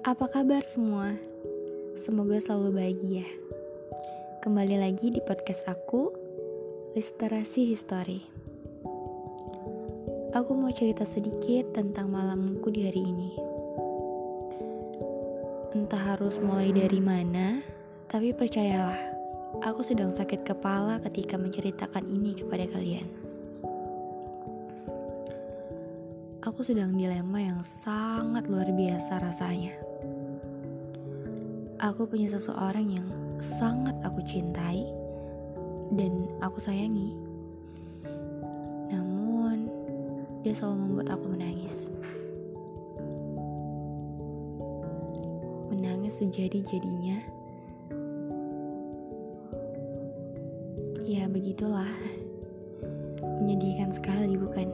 Apa kabar semua? Semoga selalu bahagia. Kembali lagi di podcast aku, Literasi History. Aku mau cerita sedikit tentang malamku di hari ini. Entah harus mulai dari mana, tapi percayalah, aku sedang sakit kepala ketika menceritakan ini kepada kalian. Aku sedang dilema yang sangat luar biasa rasanya. Aku punya seseorang yang sangat aku cintai dan aku sayangi. Namun, dia selalu membuat aku menangis. Menangis sejadi-jadinya. Ya, begitulah. Menyedihkan sekali, bukan?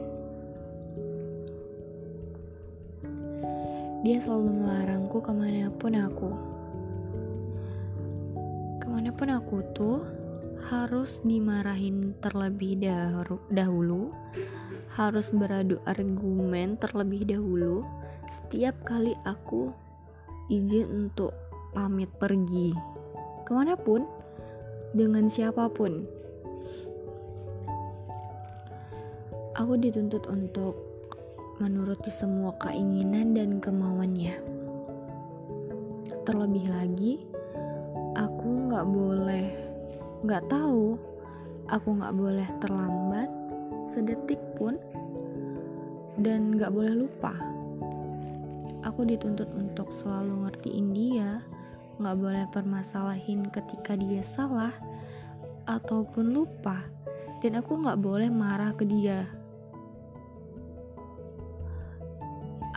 Dia selalu melarangku ke mana pun aku ke mana pun aku tuh harus dimarahin terlebih dahulu harus beradu argumen terlebih dahulu setiap kali aku izin untuk pamit pergi. Ke mana pun dengan siapa pun. Aku dituntut untuk menuruti semua keinginan dan kemauannya. Terlebih lagi nggak boleh. Nggak tahu. Aku nggak boleh terlambat sedetik pun dan nggak boleh lupa. Aku dituntut untuk selalu ngertiin dia nggak boleh permasalahin ketika dia salah ataupun lupa. Dan aku nggak boleh marah ke dia.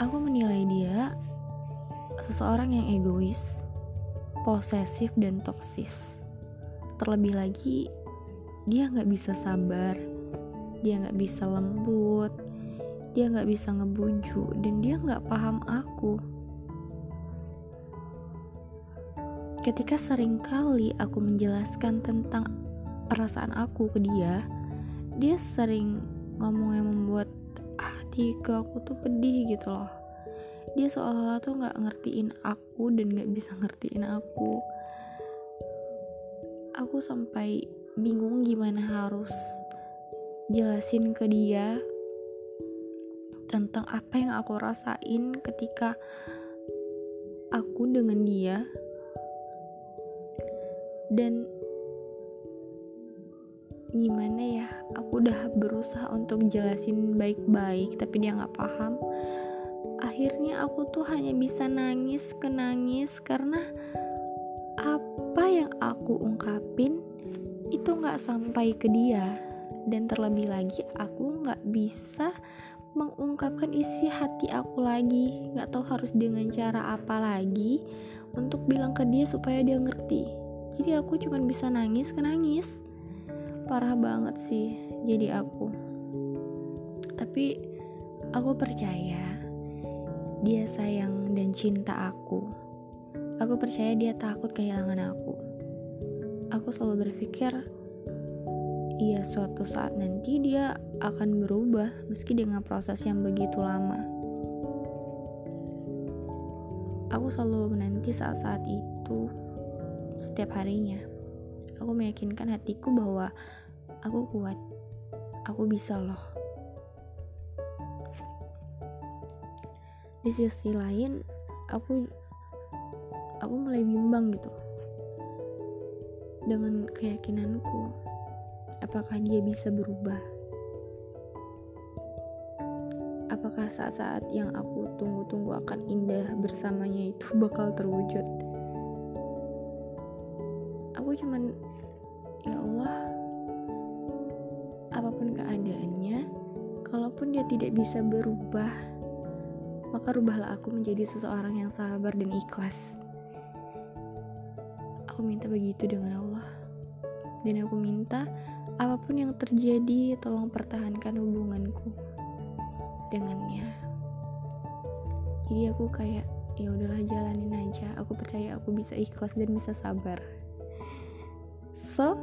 Aku menilai dia seseorang yang egois posesif dan toksis. Terlebih lagi, dia nggak bisa sabar, dia nggak bisa lembut, dia nggak bisa ngebujuk, dan dia nggak paham aku. Ketika sering kali aku menjelaskan tentang perasaan aku ke dia, dia sering ngomong yang membuat hati ke aku tuh pedih gitu loh dia seolah-olah tuh nggak ngertiin aku dan nggak bisa ngertiin aku. Aku sampai bingung gimana harus jelasin ke dia tentang apa yang aku rasain ketika aku dengan dia. Dan gimana ya aku udah berusaha untuk jelasin baik-baik tapi dia nggak paham akhirnya aku tuh hanya bisa nangis kenangis karena apa yang aku ungkapin itu nggak sampai ke dia. Dan terlebih lagi aku nggak bisa mengungkapkan isi hati aku lagi. Nggak tahu harus dengan cara apa lagi untuk bilang ke dia supaya dia ngerti. Jadi aku cuma bisa nangis kenangis parah banget sih jadi aku. Tapi aku percaya dia sayang dan cinta aku. Aku percaya dia takut kehilangan aku. Aku selalu berpikir, iya suatu saat nanti dia akan berubah meski dengan proses yang begitu lama. Aku selalu menanti saat-saat itu setiap harinya. Aku meyakinkan hatiku bahwa aku kuat. Aku bisa loh. Di sisi lain aku aku mulai bimbang gitu. Dengan keyakinanku apakah dia bisa berubah? Apakah saat-saat yang aku tunggu-tunggu akan indah bersamanya itu bakal terwujud? Aku cuman ya Allah apa pun keadaannya kalaupun dia tidak bisa berubah maka rubahlah aku menjadi seseorang yang sabar dan ikhlas. Aku minta begitu dengan Allah. Dan aku minta apa pun yang terjadi tolong pertahankan hubunganku dengannya. Jadi aku kayak ya udahlah jalanin aja. Aku percaya aku bisa ikhlas dan bisa sabar. So,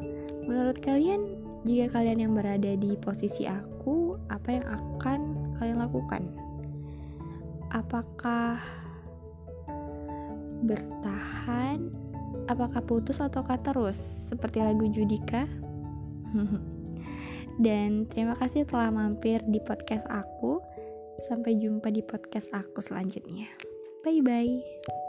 menurut kalian jika kalian yang berada di posisi aku, apa yang akan kalian lakukan? Apakah bertahan? Apakah putus atau terus? Seperti lagu Judika. Dan terima kasih telah mampir di podcast aku. Sampai jumpa di podcast aku selanjutnya. Bye bye